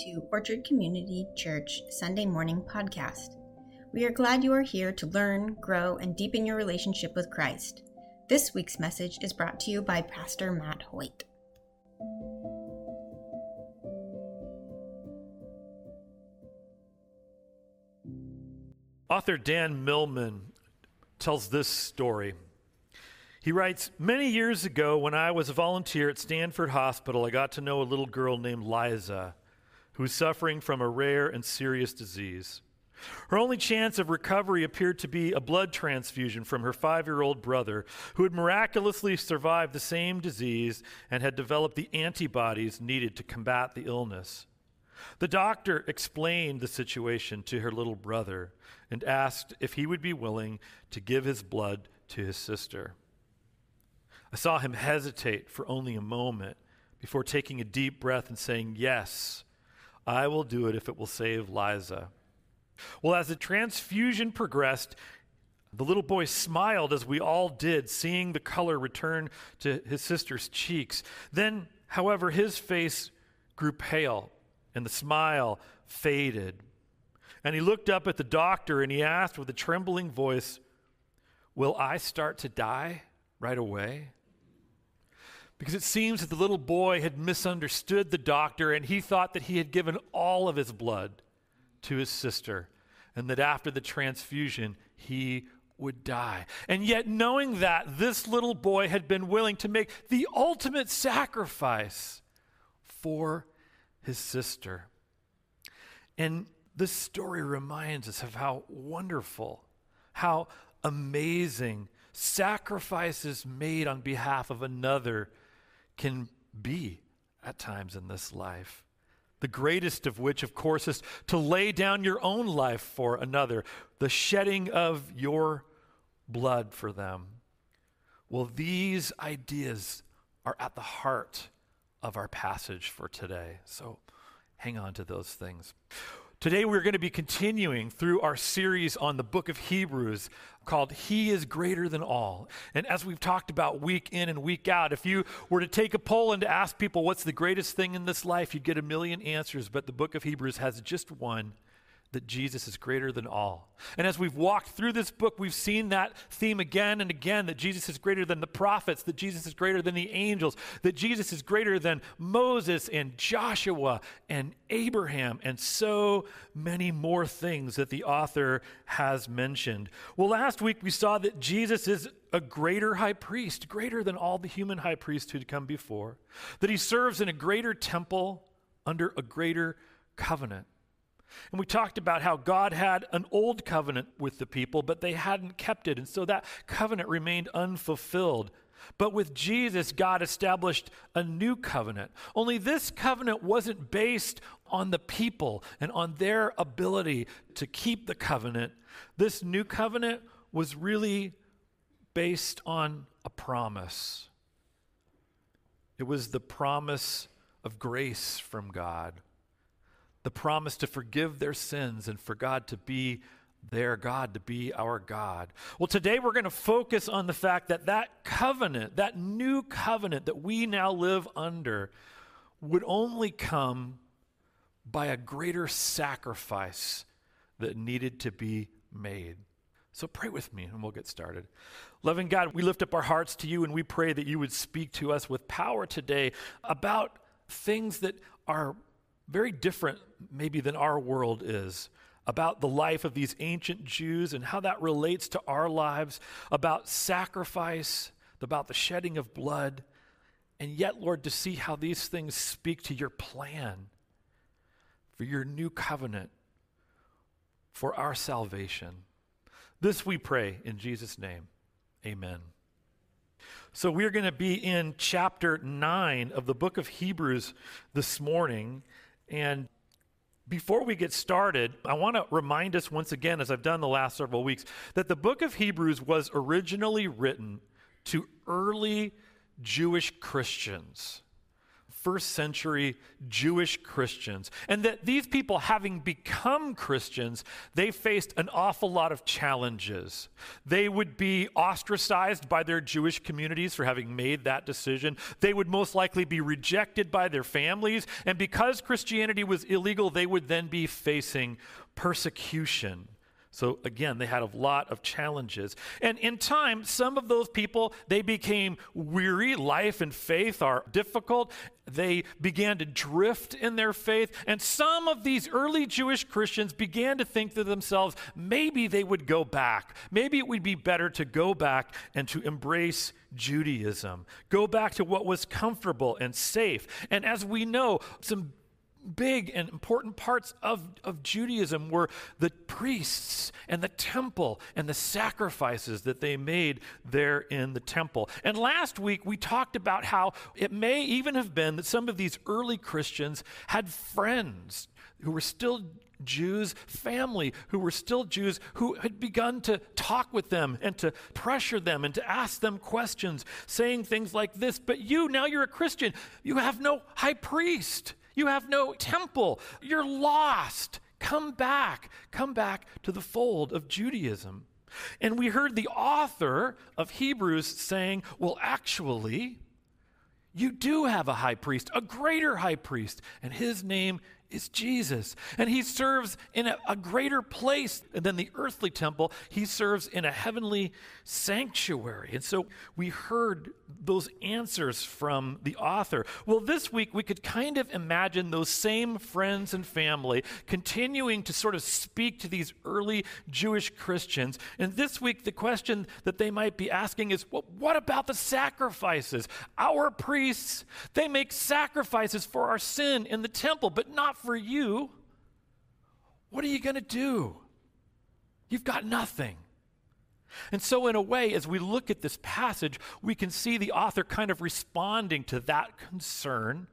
to Orchard Community Church Sunday Morning Podcast. We are glad you are here to learn, grow, and deepen your relationship with Christ. This week's message is brought to you by Pastor Matt Hoyt. Author Dan Millman tells this story. He writes Many years ago, when I was a volunteer at Stanford Hospital, I got to know a little girl named Liza who was suffering from a rare and serious disease. Her only chance of recovery appeared to be a blood transfusion from her five year old brother, who had miraculously survived the same disease and had developed the antibodies needed to combat the illness. The doctor explained the situation to her little brother and asked if he would be willing to give his blood to his sister. I saw him hesitate for only a moment before taking a deep breath and saying, Yes, I will do it if it will save Liza. Well, as the transfusion progressed, the little boy smiled as we all did, seeing the color return to his sister's cheeks. Then, however, his face grew pale and the smile faded. And he looked up at the doctor and he asked with a trembling voice, Will I start to die right away? Because it seems that the little boy had misunderstood the doctor and he thought that he had given all of his blood to his sister and that after the transfusion he would die. And yet, knowing that, this little boy had been willing to make the ultimate sacrifice for his sister. And this story reminds us of how wonderful, how amazing sacrifices made on behalf of another can be at times in this life. The greatest of which, of course, is to lay down your own life for another, the shedding of your blood for them. Well, these ideas are at the heart of our passage for today. So hang on to those things. Today, we're going to be continuing through our series on the book of Hebrews called He is Greater Than All. And as we've talked about week in and week out, if you were to take a poll and to ask people what's the greatest thing in this life, you'd get a million answers. But the book of Hebrews has just one that Jesus is greater than all. And as we've walked through this book, we've seen that theme again and again that Jesus is greater than the prophets, that Jesus is greater than the angels, that Jesus is greater than Moses and Joshua and Abraham, and so many more things that the author has mentioned. Well, last week we saw that Jesus is a greater high priest, greater than all the human high priests who'd come before, that he serves in a greater temple under a greater covenant. And we talked about how God had an old covenant with the people, but they hadn't kept it. And so that covenant remained unfulfilled. But with Jesus, God established a new covenant. Only this covenant wasn't based on the people and on their ability to keep the covenant. This new covenant was really based on a promise. It was the promise of grace from God the promise to forgive their sins and for God to be their God, to be our God. Well, today we're going to focus on the fact that that covenant, that new covenant that we now live under, would only come by a greater sacrifice that needed to be made. So pray with me and we'll get started. Loving God, we lift up our hearts to you and we pray that you would speak to us with power today about things that are very different, maybe, than our world is about the life of these ancient Jews and how that relates to our lives, about sacrifice, about the shedding of blood, and yet, Lord, to see how these things speak to your plan for your new covenant, for our salvation. This we pray in Jesus' name. Amen. So, we're going to be in chapter 9 of the book of Hebrews this morning. And before we get started, I want to remind us once again, as I've done the last several weeks, that the book of Hebrews was originally written to early Jewish Christians first century Jewish Christians. And that these people, having become Christians, they faced an awful lot of challenges. They would be ostracized by their Jewish communities for having made that decision. They would most likely be rejected by their families. And because Christianity was illegal, they would then be facing persecution. So again, they had a lot of challenges. And in time, some of those people, they became weary. Life and faith are difficult. They began to drift in their faith. And some of these early Jewish Christians began to think to themselves, maybe they would go back. Maybe it would be better to go back and to embrace Judaism. Go back to what was comfortable and safe. And as we know, some big and important parts of, of Judaism were the priests and the temple and the sacrifices that they made there in the temple. And last week we talked about how it may even have been that some of these early Christians had friends who were still Jews, family who were still Jews, who had begun to talk with them and to pressure them and to ask them questions, saying things like this But you, now you're a Christian, you have no high priest. You have no temple. You're lost. Come back. Come back to the fold of Judaism. And we heard the author of Hebrews saying, well, actually, you do have a high priest, a greater high priest, and his name is Jesus. And he serves in a, a, greater place than the earthly temple. He serves in a heavenly sanctuary. And so we heard those answers from the author. Well, this week we could kind of imagine those same friends and family continuing to sort of speak to these early Jewish Christians. And this week, the question that they might be asking is well, what about the sacrifices? Our priests, they make sacrifices for our sin in the temple, but not for you, what are you going to do? You've got nothing. And so, in a way, as we look at this passage, we can see the author kind of responding to that concern,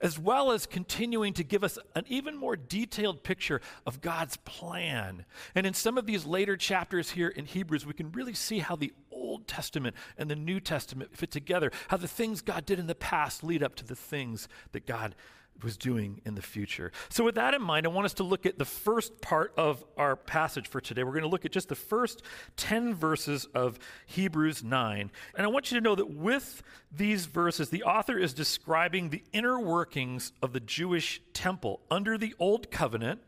as well as continuing to give us an even more detailed picture of God's plan. And in some of these later chapters here in Hebrews, we can really see how the Old Testament and the New Testament fit together, how the things God did in the past lead up to the things that God was doing in the future. So, with that in mind, I want us to look at the first part of our passage for today. We're going to look at just the first 10 verses of Hebrews 9. And I want you to know that with these verses, the author is describing the inner workings of the Jewish temple under the Old Covenant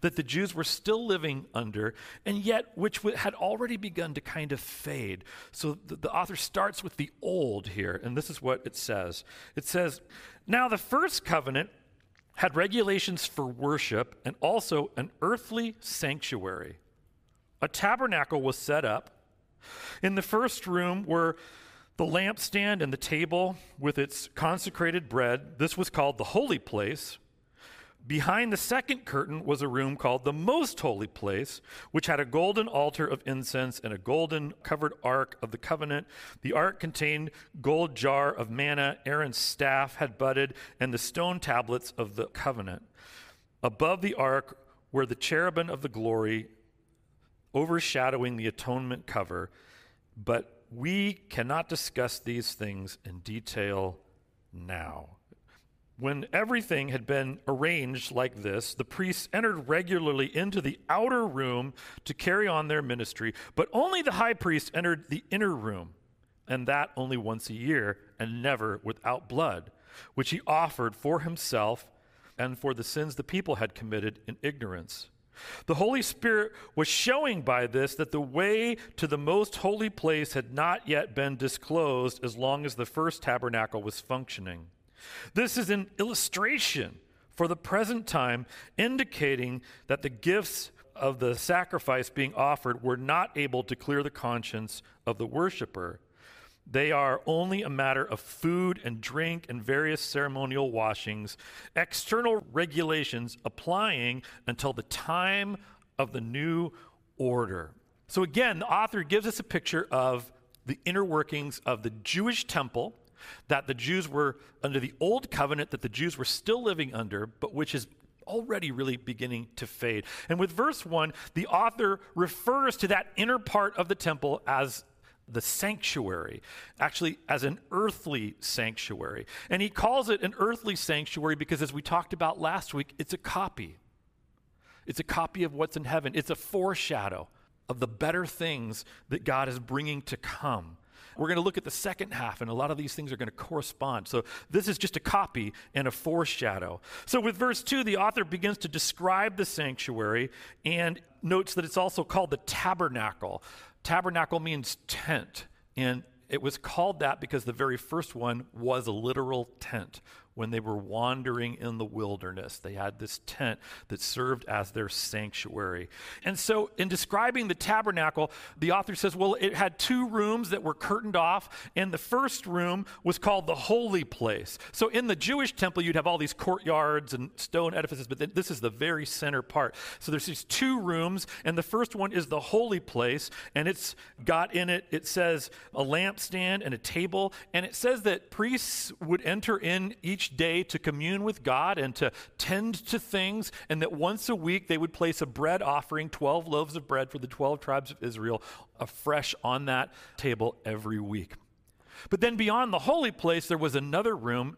that the Jews were still living under, and yet which had already begun to kind of fade. So the, the, author starts with the old here, and this is what it says. It says, Now the first covenant had regulations for worship and also an earthly sanctuary. A tabernacle was set up. In the first room were the lampstand and the table with its consecrated bread. This was called the holy place. Behind the second curtain was a room called the Most Holy Place, which had a golden altar of incense and a golden covered ark of the covenant. The ark contained gold jar of manna Aaron's staff had budded and the stone tablets of the covenant. Above the ark were the cherubim of the glory overshadowing the atonement cover, but we cannot discuss these things in detail now. When everything had been arranged like this, the priests entered regularly into the outer room to carry on their ministry, but only the high priest entered the inner room, and that only once a year, and never without blood, which he offered for himself and for the sins the people had committed in ignorance. The Holy Spirit was showing by this that the way to the most holy place had not yet been disclosed as long as the first tabernacle was functioning. This is an illustration for the present time, indicating that the gifts of the sacrifice being offered were not able to clear the conscience of the worshiper. They are only a matter of food and drink and various ceremonial washings, external regulations applying until the time of the new order. So, again, the author gives us a picture of the inner workings of the Jewish temple that the Jews were under the old covenant that the Jews were still living under, but which is already really beginning to fade. And with verse 1, the author refers to that inner part of the temple as the sanctuary, actually, as an earthly sanctuary. And he calls it an earthly sanctuary because, as we talked about last week, it's a copy. It's a copy of what's in heaven, it's a foreshadow of the better things that God is bringing to come. We're going to look at the second half, and a lot of these things are going to correspond. So, this is just a copy and a foreshadow. So, with verse 2, the author begins to describe the sanctuary and notes that it's also called the tabernacle. Tabernacle means tent, and it was called that because the very first one was a literal tent when they were wandering in the wilderness. They had this tent that served as their sanctuary. And so, in describing the tabernacle, the author says, well, it had two rooms that were curtained off, and the first room was called the holy place. So, in the Jewish temple, you'd have all these courtyards and stone edifices, but this is the very center part. So, there's these two rooms, and the first one is the holy place, and it's got in it, it says a lampstand and a table, and it says that priests would enter in each each day to commune with God and to tend to things, and that once a week they would place a bread offering, 12 loaves of bread for the 12 tribes of Israel, afresh on that table every week. But then beyond the holy place, there was another room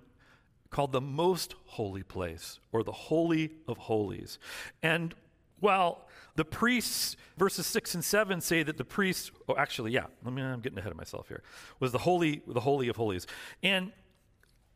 called the most holy place, or the Holy of Holies. And while the priests, verses 6 and 7 say that the priests, oh, actually, yeah, let me, I'm getting ahead of myself here, was the Holy, the Holy of Holies. And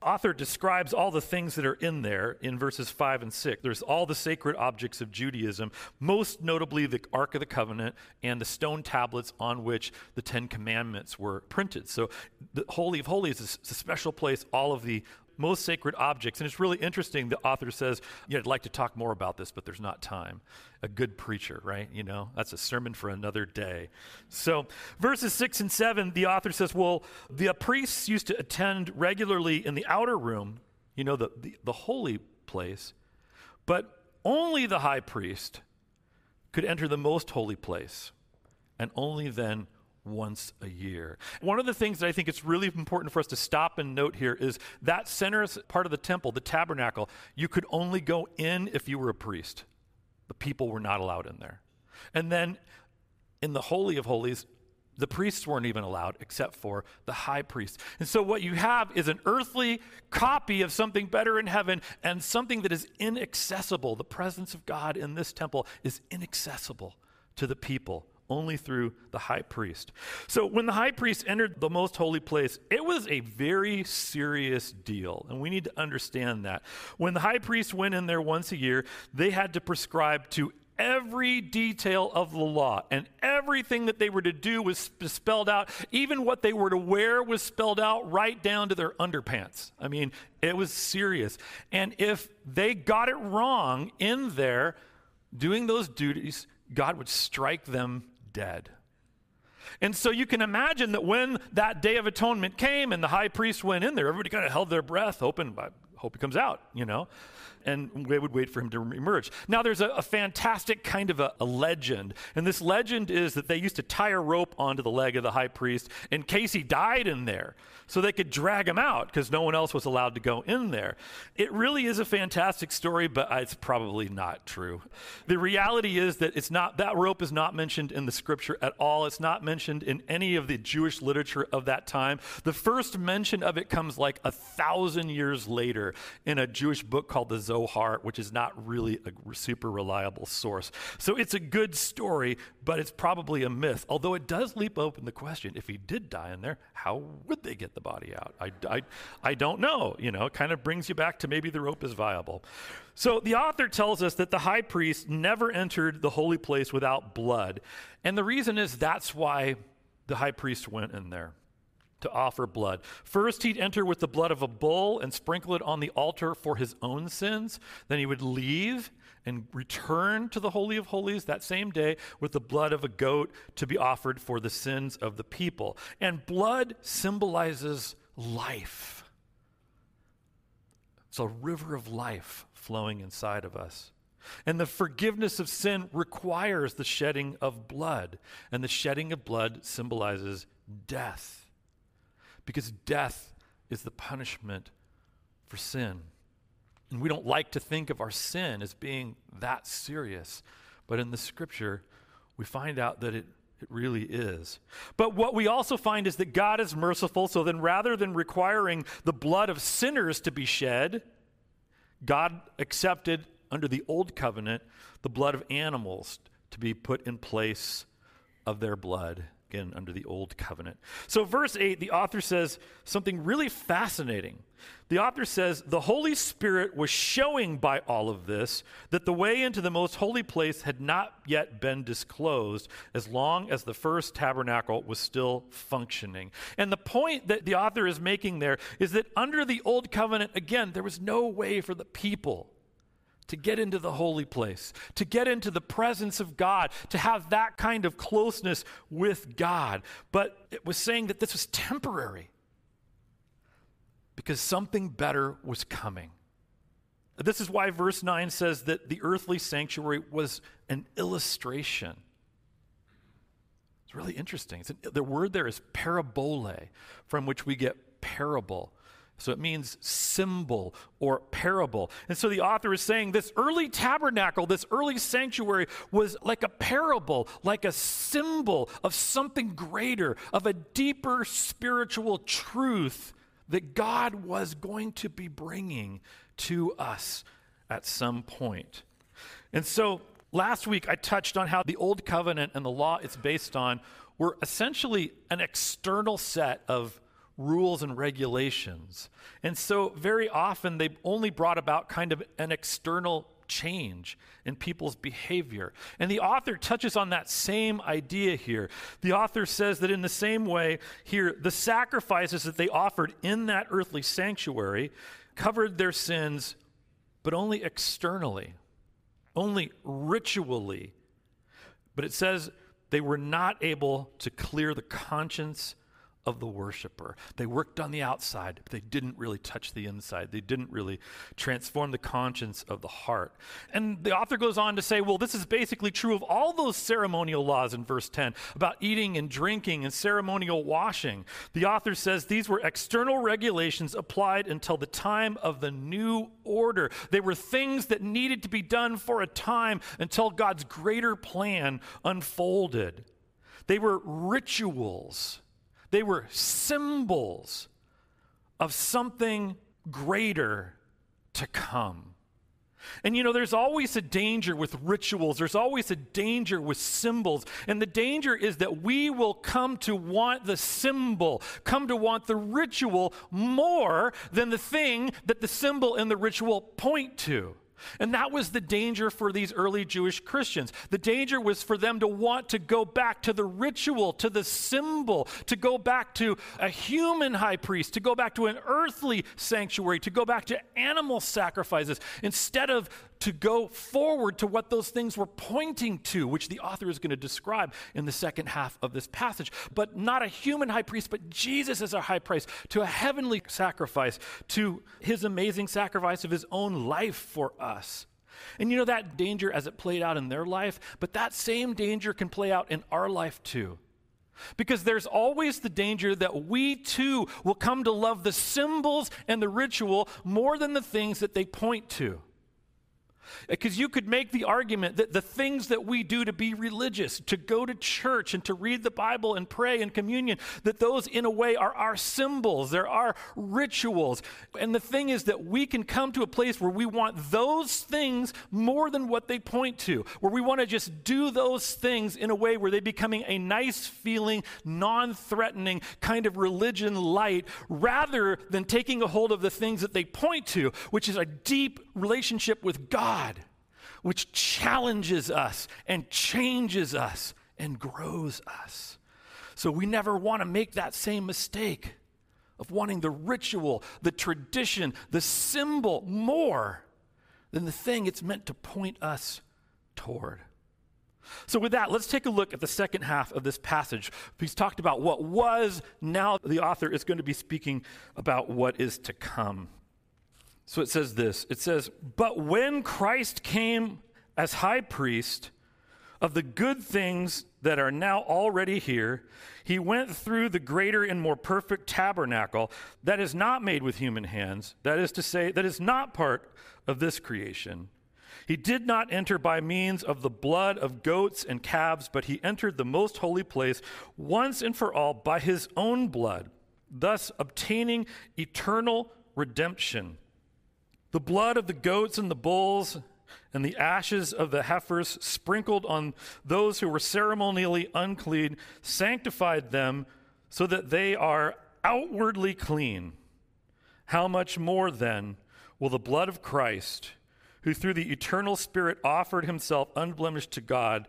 author describes all the things that are in there in verses 5 and 6. There's all the sacred objects of Judaism, most notably the Ark of the Covenant and the stone tablets on which the Ten Commandments were printed. So the Holy of Holies is a special place. All of the most sacred objects. And it's really interesting. The author says, yeah, I'd like to talk more about this, but there's not time. A good preacher, right? You know, that's a sermon for another day. So, verses six and seven, the author says, well, the uh, priests used to attend regularly in the outer room, you know, the, the, the holy place, but only the high priest could enter the most holy place, and only then once a year. One of the things that I think it's really important for us to stop and note here is that center part of the temple, the tabernacle, you could only go in if you were a priest. The people were not allowed in there. And then in the Holy of Holies, the priests weren't even allowed except for the high priest. And so, what you have is an earthly copy of something better in heaven and something that is inaccessible. The presence of God in this temple is inaccessible to the people only through the high priest. So when the high priest entered the most holy place, it was a very serious deal. And we need to understand that. When the high priest went in there once a year, they had to prescribe to every detail of the law and everything that they were to do was spelled out even what they were to wear was spelled out right down to their underpants i mean it was serious and if they got it wrong in there doing those duties god would strike them dead. And so you can imagine that when that day of atonement came and the high priest went in there, everybody kind of held their breath, hoping, I hope he comes out, you know and they would wait for him to emerge. Now, there's a, a fantastic kind of a, a, legend, and this legend is that they used to tie a rope onto the leg of the high priest in case he died in there, so they could drag him out because no one else was allowed to go in there. It really is a fantastic story, but it's probably not true. The reality is that it's not that rope is not mentioned in the scripture at all. It's not mentioned in any of the Jewish literature of that time. The first mention of it comes like a thousand years later in a Jewish book called the Zohar, which is not really a super reliable source. So it's a good story, but it's probably a myth. Although it does leap open the question if he did die in there, how would they get the body out? I, I, I don't know. You know, it kind of brings you back to maybe the rope is viable. So the author tells us that the high priest never entered the holy place without blood. And the reason is that's why the high priest went in there to offer blood. First, he'd enter with the blood of a bull and sprinkle it on the altar for his own sins. Then he would leave and return to the Holy of Holies that same day with the blood of a goat to be offered for the sins of the people. And blood symbolizes life. It's a river of life flowing inside of us. And the forgiveness of sin requires the shedding of blood. And the shedding of blood symbolizes death because death is the punishment for sin. And we don't like to think of our sin as being that serious. But in the scripture, we find out that it It really is. But what we also find is that God is merciful, so then rather than requiring the blood of sinners to be shed, God accepted under the old covenant the blood of animals to be put in place of their blood again under the old covenant. So, verse 8, the author says something really fascinating. The author says, The Holy Spirit was showing by all of this that the way into the most holy place had not yet been disclosed as long as the first tabernacle was still functioning. And the point that the author is making there is that under the old covenant, again, there was no way for the people to get into the holy place, to get into the presence of God, to have that kind of closeness with God. But it was saying that this was temporary because something better was coming. This is why verse 9 says that the earthly sanctuary was an illustration. It's really interesting. It's the word there is parabole, from which we get parable. So it means symbol or parable. And so the author is saying this early tabernacle, this early sanctuary was like a parable, like a symbol of something greater, of a deeper spiritual truth that God was going to be bringing to us at some point. And so last week I touched on how the old covenant and the law it's based on were essentially an external set of rules and regulations. And so, very often, they only brought about kind of an external change in people's behavior. And the author touches on that same idea here. The author says that in the same way, here, the sacrifices that they offered in that earthly sanctuary covered their sins, but only externally, only ritually. But it says they were not able to clear the conscience of the worshiper. They worked on the outside, but they didn't really touch the inside. They didn't really transform the conscience of the heart. And the author goes on to say, well, this is basically true of all those ceremonial laws in verse 10 about eating and drinking and ceremonial washing. The author says these were external regulations applied until the time of the new order. They were things that needed to be done for a time until God's greater plan unfolded. They were rituals they were symbols of something greater to come. And you know, there's always a danger with rituals, there's always a danger with symbols. And the danger is that we will come to want the symbol, come to want the ritual more than the thing that the symbol and the ritual point to. And that was the danger for these early Jewish Christians. The danger was for them to want to go back to the ritual, to the symbol, to go back to a human high priest, to go back to an earthly sanctuary, to go back to animal sacrifices, instead of to go forward to what those things were pointing to, which the author is going to describe in the second half of this passage. But not a human high priest, but Jesus as our high priest, to a heavenly sacrifice, to his amazing sacrifice of his own life for us. And you know that danger as it played out in their life, but that same danger can play out in our life too. Because there's always the danger that we too will come to love the symbols and the ritual more than the things that they point to. Because you could make the argument that the things that we do to be religious, to go to church and to read the Bible and pray and communion, that those in a way are our symbols, there are our rituals. And the thing is that we can come to a place where we want those things more than what they point to, where we want to just do those things in a way where they're becoming a nice feeling, non threatening kind of religion light, rather than taking a hold of the things that they point to, which is a deep relationship with God which challenges us and changes us and grows us. So we never want to make that same mistake of wanting the ritual, the tradition, the symbol more than the thing it's meant to point us toward. So, with that, let's take a look at the second half of this passage. He's talked about what was, now the author is going to be speaking about what is to come. So it says this it says, But when Christ came as high priest of the good things that are now already here, he went through the greater and more perfect tabernacle that is not made with human hands, that is to say, that is not part of this creation. He did not enter by means of the blood of goats and calves, but he entered the most holy place once and for all by his own blood, thus obtaining eternal redemption. The blood of the goats and the bulls and the ashes of the heifers sprinkled on those who were ceremonially unclean sanctified them so that they are outwardly clean. How much more then will the blood of Christ? who through the eternal Spirit offered himself unblemished to God,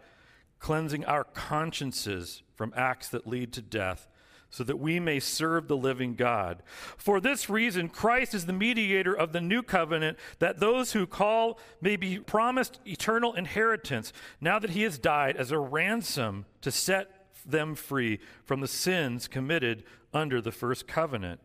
cleansing our consciences from acts that lead to death, so that we may serve the living God. For this reason, Christ is the mediator of the new covenant, that those who call may be promised eternal inheritance, now that he has died as a ransom to set them free from the sins committed under the first covenant.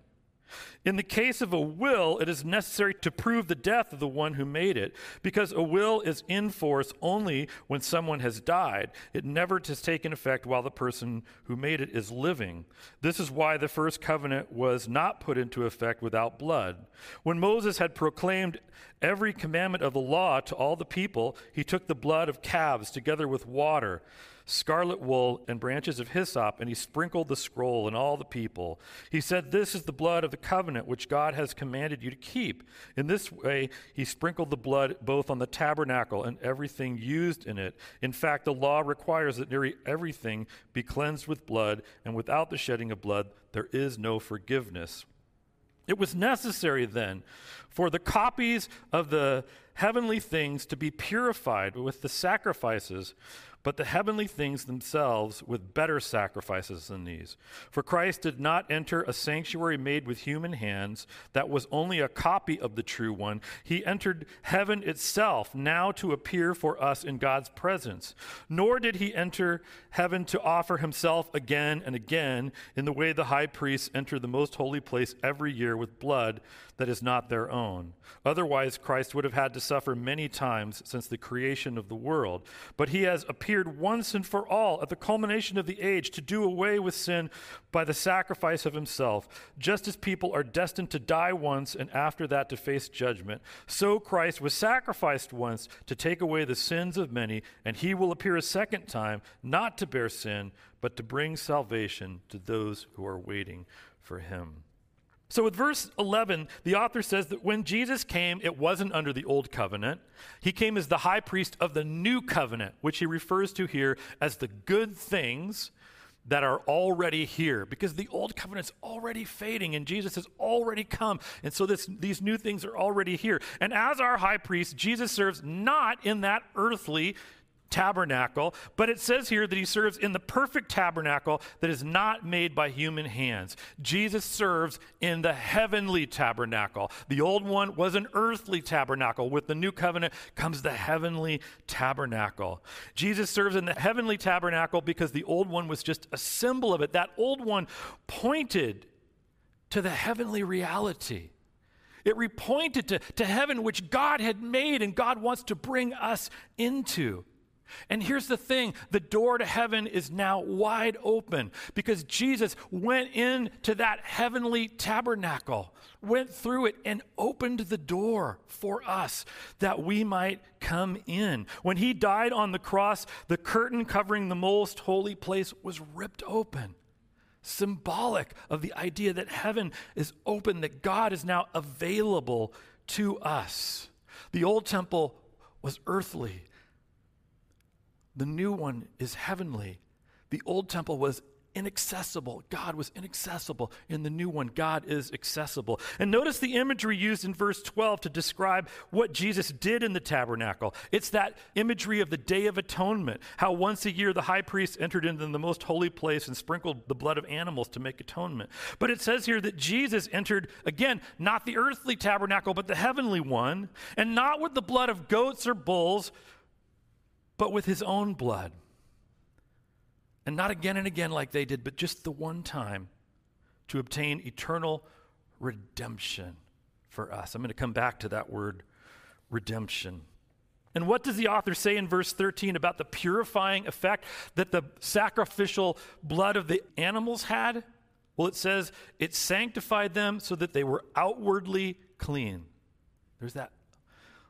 In the case of a will, it is necessary to prove the death of the one who made it, because a will is in force only when someone has died. It never has taken effect while the person who made it is living. This is why the first covenant was not put into effect without blood. When Moses had proclaimed every commandment of the law to all the people, he took the blood of calves together with water scarlet wool, and branches of hyssop, and he sprinkled the scroll and all the people. He said, This is the blood of the covenant which God has commanded you to keep. In this way, he sprinkled the blood both on the tabernacle and everything used in it. In fact, the law requires that nearly everything be cleansed with blood, and without the shedding of blood, there is no forgiveness. It was necessary then for the copies of the heavenly things to be purified with the sacrifices but the heavenly things themselves with better sacrifices than these. For Christ did not enter a sanctuary made with human hands that was only a copy of the true one. He entered heaven itself now to appear for us in God's presence. Nor did he enter heaven to offer himself again and again in the way the high priests enter the most holy place every year with blood that is not their own. Otherwise, Christ would have had to suffer many times since the creation of the world. But he has appeared once and for all at the culmination of the age to do away with sin by the sacrifice of himself. Just as people are destined to die once and after that to face judgment, so Christ was sacrificed once to take away the sins of many, and he will appear a second time, not to bear sin, but to bring salvation to those who are waiting for him. So, with verse 11, the author says that when Jesus came, it wasn't under the old covenant. He came as the high priest of the new covenant, which he refers to here as the good things that are already here because the old covenant's already fading and Jesus has already come. And so this, these new things are already here. And as our high priest, Jesus serves not in that earthly tabernacle, but it says here that he serves in the perfect tabernacle that is not made by human hands. Jesus serves in the heavenly tabernacle. The old one was an earthly tabernacle. With the new covenant comes the heavenly tabernacle. Jesus serves in the heavenly tabernacle because the old one was just a symbol of it. That old one pointed to the heavenly reality. It repointed to, to heaven, which God had made and God wants to bring us into. And here's the thing the door to heaven is now wide open because Jesus went into that heavenly tabernacle, went through it, and opened the door for us that we might come in. When he died on the cross, the curtain covering the most holy place was ripped open. Symbolic of the idea that heaven is open, that God is now available to us. The old temple was earthly, the new one is heavenly. The old temple was inaccessible. God was inaccessible. In the new one, God is accessible. And notice the imagery used in verse 12 to describe what Jesus did in the tabernacle. It's that imagery of the Day of Atonement, how once a year the high priest entered into the most holy place and sprinkled the blood of animals to make atonement. But it says here that Jesus entered, again, not the earthly tabernacle, but the heavenly one, and not with the blood of goats or bulls but with his own blood. And not again and again like they did, but just the one time to obtain eternal redemption for us. I'm going to come back to that word redemption. And what does the author say in verse 13 about the purifying effect that the sacrificial blood of the animals had? Well, it says it sanctified them so that they were outwardly clean. There's that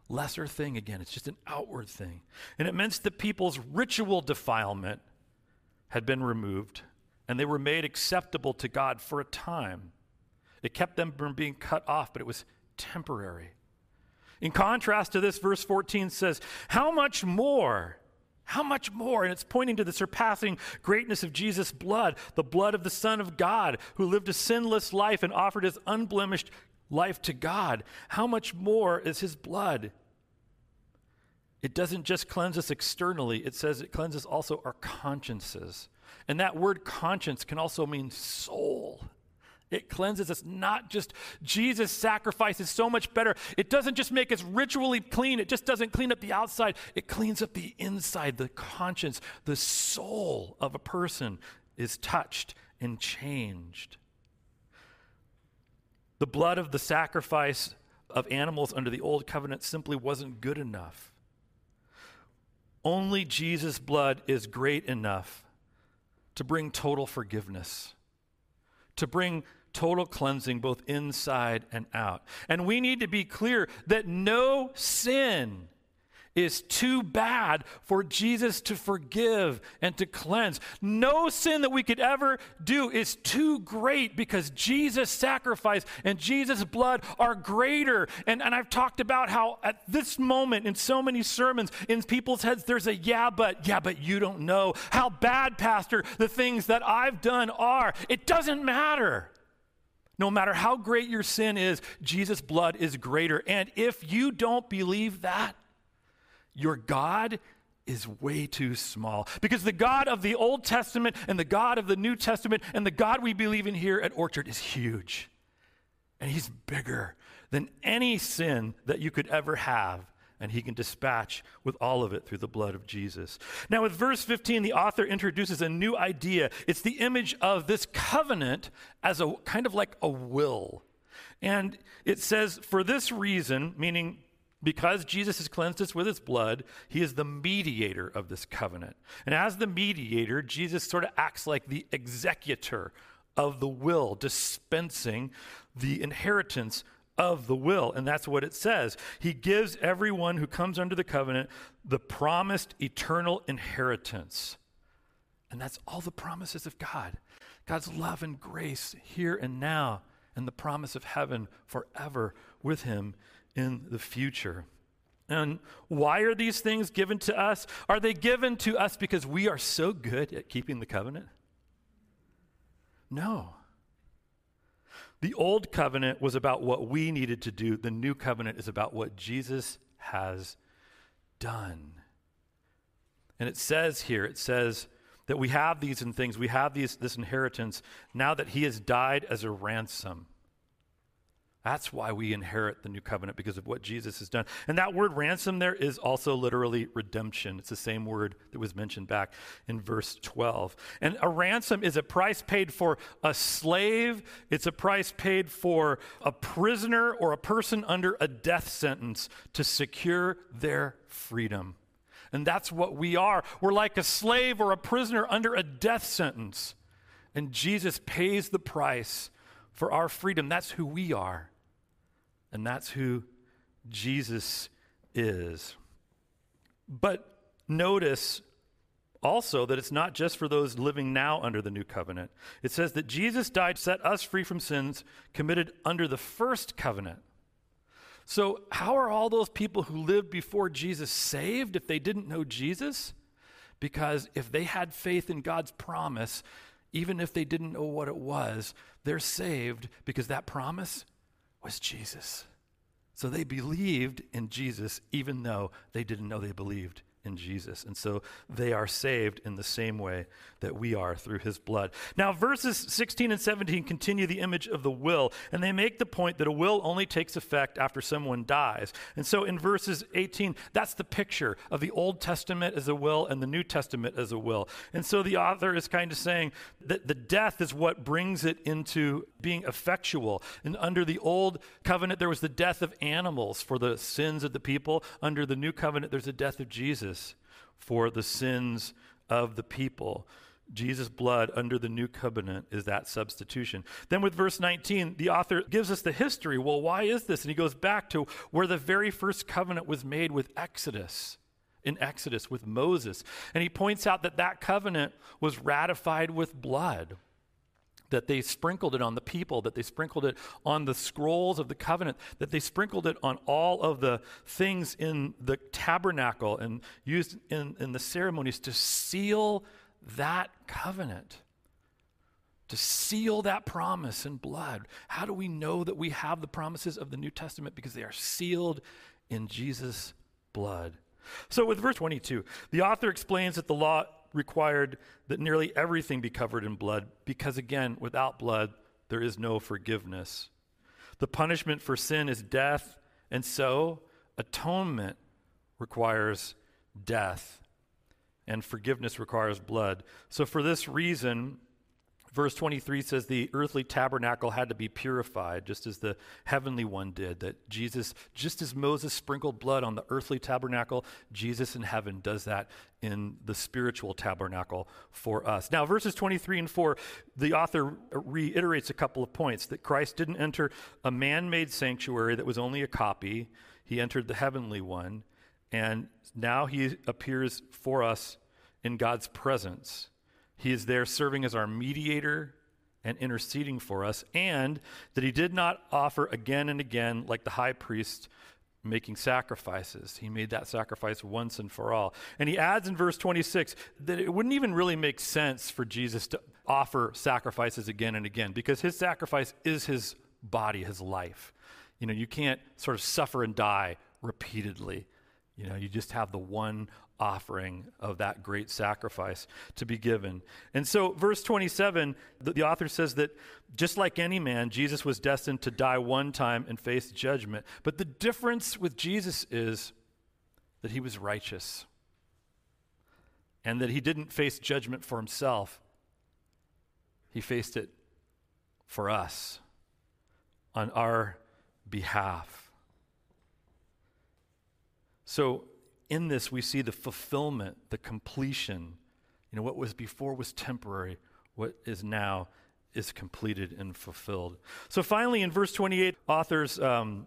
lesser thing again. It's just an outward thing. And it meant that people's ritual defilement had been removed and they were made acceptable to God for a time. It kept them from being cut off, but it was temporary. In contrast to this, verse 14 says, How much more? How much more? And it's pointing to the surpassing greatness of Jesus' blood, the blood of the Son of God, who lived a sinless life and offered his unblemished life to God. How much more is his blood? It doesn't just cleanse us externally, it says it cleanses also our consciences. And that word conscience can also mean soul. It cleanses us, not just Jesus' sacrifice is so much better. It doesn't just make us ritually clean, it just doesn't clean up the outside, it cleans up the inside, the conscience, the soul of a person is touched and changed. The blood of the sacrifice of animals under the old covenant simply wasn't good enough. Only Jesus' blood is great enough to bring total forgiveness, to bring total cleansing both inside and out. And we need to be clear that no sin is too bad for Jesus to forgive and to cleanse. No sin that we could ever do is too great because Jesus' sacrifice and Jesus' blood are greater. And, and I've talked about how at this moment in so many sermons in people's heads, there's a yeah, but, yeah, but you don't know how bad, Pastor, the things that I've done are. It doesn't matter. No matter how great your sin is, Jesus' blood is greater. And if you don't believe that, your God is way too small. Because the God of the Old Testament and the God of the New Testament and the God we believe in here at Orchard is huge. And He's bigger than any sin that you could ever have. And He can dispatch with all of it through the blood of Jesus. Now, with verse 15, the author introduces a new idea. It's the image of this covenant as a kind of like a will. And it says, for this reason, meaning because Jesus has cleansed us with his blood, he is the mediator of this covenant. And as the mediator, Jesus sort of acts like the executor of the will, dispensing the inheritance of the will. And that's what it says. He gives everyone who comes under the covenant the promised eternal inheritance. And that's all the promises of God God's love and grace here and now, and the promise of heaven forever with him in the future. And why are these things given to us? Are they given to us because we are so good at keeping the covenant? No. The old covenant was about what we needed to do, the new covenant is about what Jesus has done. And it says here, it says that we have these and things, we have these, this inheritance now that he has died as a ransom. That's why we inherit the new covenant because of what Jesus has done. And that word ransom there is also literally redemption. It's the same word that was mentioned back in verse 12. And a ransom is a price paid for a slave, it's a price paid for a prisoner or a person under a death sentence to secure their freedom. And that's what we are. We're like a slave or a prisoner under a death sentence. And Jesus pays the price for our freedom. That's who we are. And that's who Jesus is. But notice also that it's not just for those living now under the new covenant. It says that Jesus died to set us free from sins committed under the first covenant. So, how are all those people who lived before Jesus saved if they didn't know Jesus? Because if they had faith in God's promise, even if they didn't know what it was, they're saved because that promise was Jesus. So they believed in Jesus even though they didn't know they believed in Jesus. And so they are saved in the same way that we are through his blood. Now, verses 16 and 17 continue the image of the will, and they make the point that a will only takes effect after someone dies. And so in verses 18, that's the picture of the Old Testament as a will and the New Testament as a will. And so the author is kind of saying that the death is what brings it into being effectual. And under the Old Covenant, there was the death of animals for the sins of the people. Under the New Covenant, there's the death of Jesus for the sins of the people. Jesus' blood under the new covenant is that substitution. Then, with verse 19, the author gives us the history. Well, why is this? And he goes back to where the very first covenant was made with Exodus, in Exodus with Moses. And he points out that that covenant was ratified with blood, that they sprinkled it on the people, that they sprinkled it on the scrolls of the covenant, that they sprinkled it on all of the things in the tabernacle and used in, in the ceremonies to seal that covenant, to seal that promise in blood. How do we know that we have the promises of the New Testament? Because they are sealed in Jesus' blood. So, with verse 22, the author explains that the law required that nearly everything be covered in blood, because again, without blood, there is no forgiveness. The punishment for sin is death, and so atonement requires death and forgiveness requires blood. So, for this reason, verse 23 says the earthly tabernacle had to be purified, just as the heavenly one did. That Jesus, just as Moses sprinkled blood on the earthly tabernacle, Jesus in heaven does that in the spiritual tabernacle for us. Now, verses 23 and 4, the author reiterates a couple of points that Christ didn't enter a man made sanctuary that was only a copy, he entered the heavenly one. And now he appears for us in God's presence. He is there serving as our mediator and interceding for us, and that he did not offer again and again, like the high priest, making sacrifices. He made that sacrifice once and for all. And he adds in verse 26 that it wouldn't even really make sense for Jesus to offer sacrifices again and again because his sacrifice is his body, his life. You know, you can't sort of suffer and die repeatedly. You know, you just have the one offering of that great sacrifice to be given. And so, verse 27, the, the, author says that just like any man, Jesus was destined to die one time and face judgment. But the difference with Jesus is that he was righteous and that he didn't face judgment for himself, he faced it for us on our behalf. So, in this, we see the fulfillment, the completion. You know, what was before was temporary, what is now is completed and fulfilled. So, finally, in verse 28, authors um,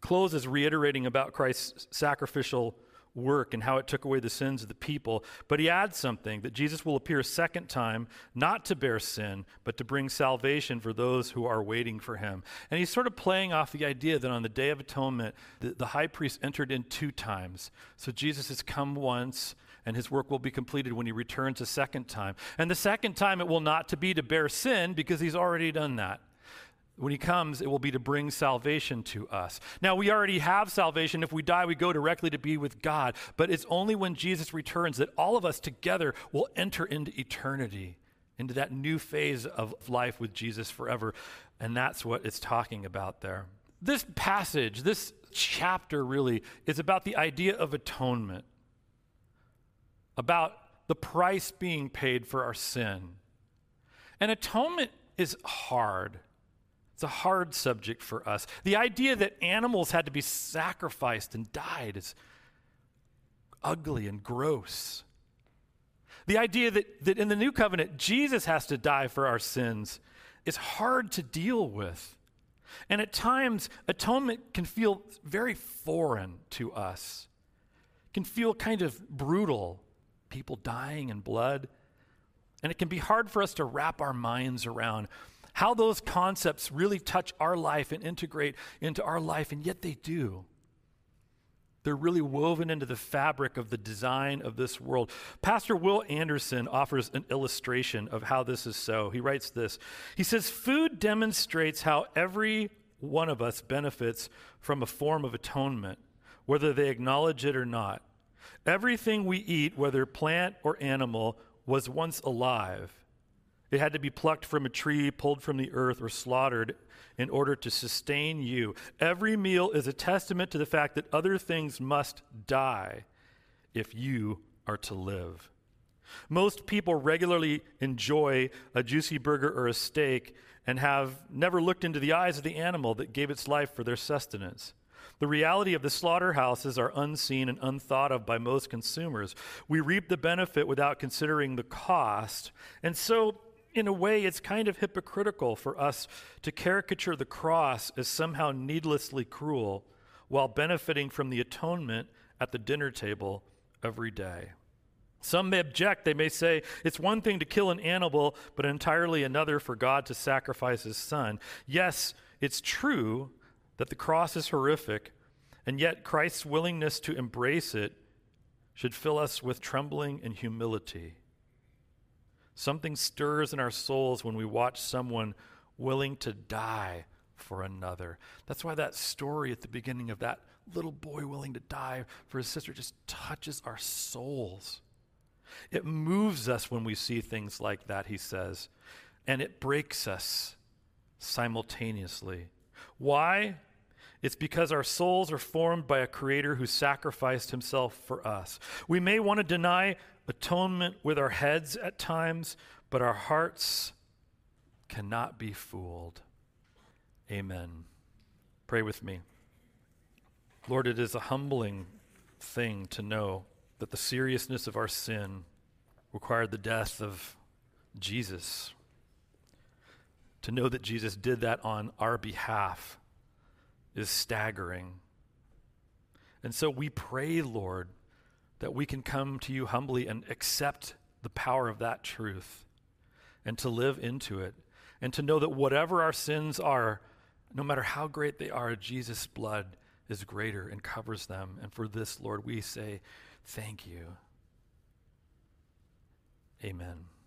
closes reiterating about Christ's sacrificial work and how it took away the sins of the people. But he adds something that Jesus will appear a second time, not to bear sin, but to bring salvation for those who are waiting for him. And he's sort of playing off the idea that on the Day of Atonement, the, the high priest entered in two times. So Jesus has come once and his work will be completed when he returns a second time. And the second time it will not to be to bear sin because he's already done that. When he comes, it will be to bring salvation to us. Now, we already have salvation. If we die, we go directly to be with God. But it's only when Jesus returns that all of us together will enter into eternity, into that new phase of life with Jesus forever. And that's what it's talking about there. This passage, this chapter really, is about the idea of atonement, about the price being paid for our sin. And atonement is hard. It's a hard subject for us. The idea that animals had to be sacrificed and died is ugly and gross. The idea that, that in the new covenant, Jesus has to die for our sins is hard to deal with. And at times, atonement can feel very foreign to us, can feel kind of brutal, people dying in blood. And it can be hard for us to wrap our minds around how those concepts really touch our life and integrate into our life, and yet they do. They're really woven into the fabric of the design of this world. Pastor Will Anderson offers an illustration of how this is so. He writes this He says, Food demonstrates how every one of us benefits from a form of atonement, whether they acknowledge it or not. Everything we eat, whether plant or animal, was once alive. It had to be plucked from a tree, pulled from the earth, or slaughtered in order to sustain you. Every meal is a testament to the fact that other things must die if you are to live. Most people regularly enjoy a juicy burger or a steak and have never looked into the eyes of the animal that gave its life for their sustenance. The reality of the slaughterhouses are unseen and unthought of by most consumers. We reap the benefit without considering the cost. And so, in a way, it's kind of hypocritical for us to caricature the cross as somehow needlessly cruel while benefiting from the atonement at the dinner table every day. Some may object. They may say it's one thing to kill an animal, but entirely another for God to sacrifice his son. Yes, it's true that the cross is horrific, and yet Christ's willingness to embrace it should fill us with trembling and humility. Something stirs in our souls when we watch someone willing to die for another. That's why that story at the beginning of that little boy willing to die for his sister just touches our souls. It moves us when we see things like that, he says, and it breaks us simultaneously. Why? It's because our souls are formed by a creator who sacrificed himself for us. We may want to deny atonement with our heads at times, but our hearts cannot be fooled. Amen. Pray with me. Lord, it is a humbling thing to know that the seriousness of our sin required the death of Jesus. To know that Jesus did that on our behalf is staggering. And so we pray, Lord, that we can come to you humbly and accept the power of that truth and to live into it and to know that whatever our sins are, no matter how great they are, Jesus' blood is greater and covers them. And for this, Lord, we say thank you. Amen.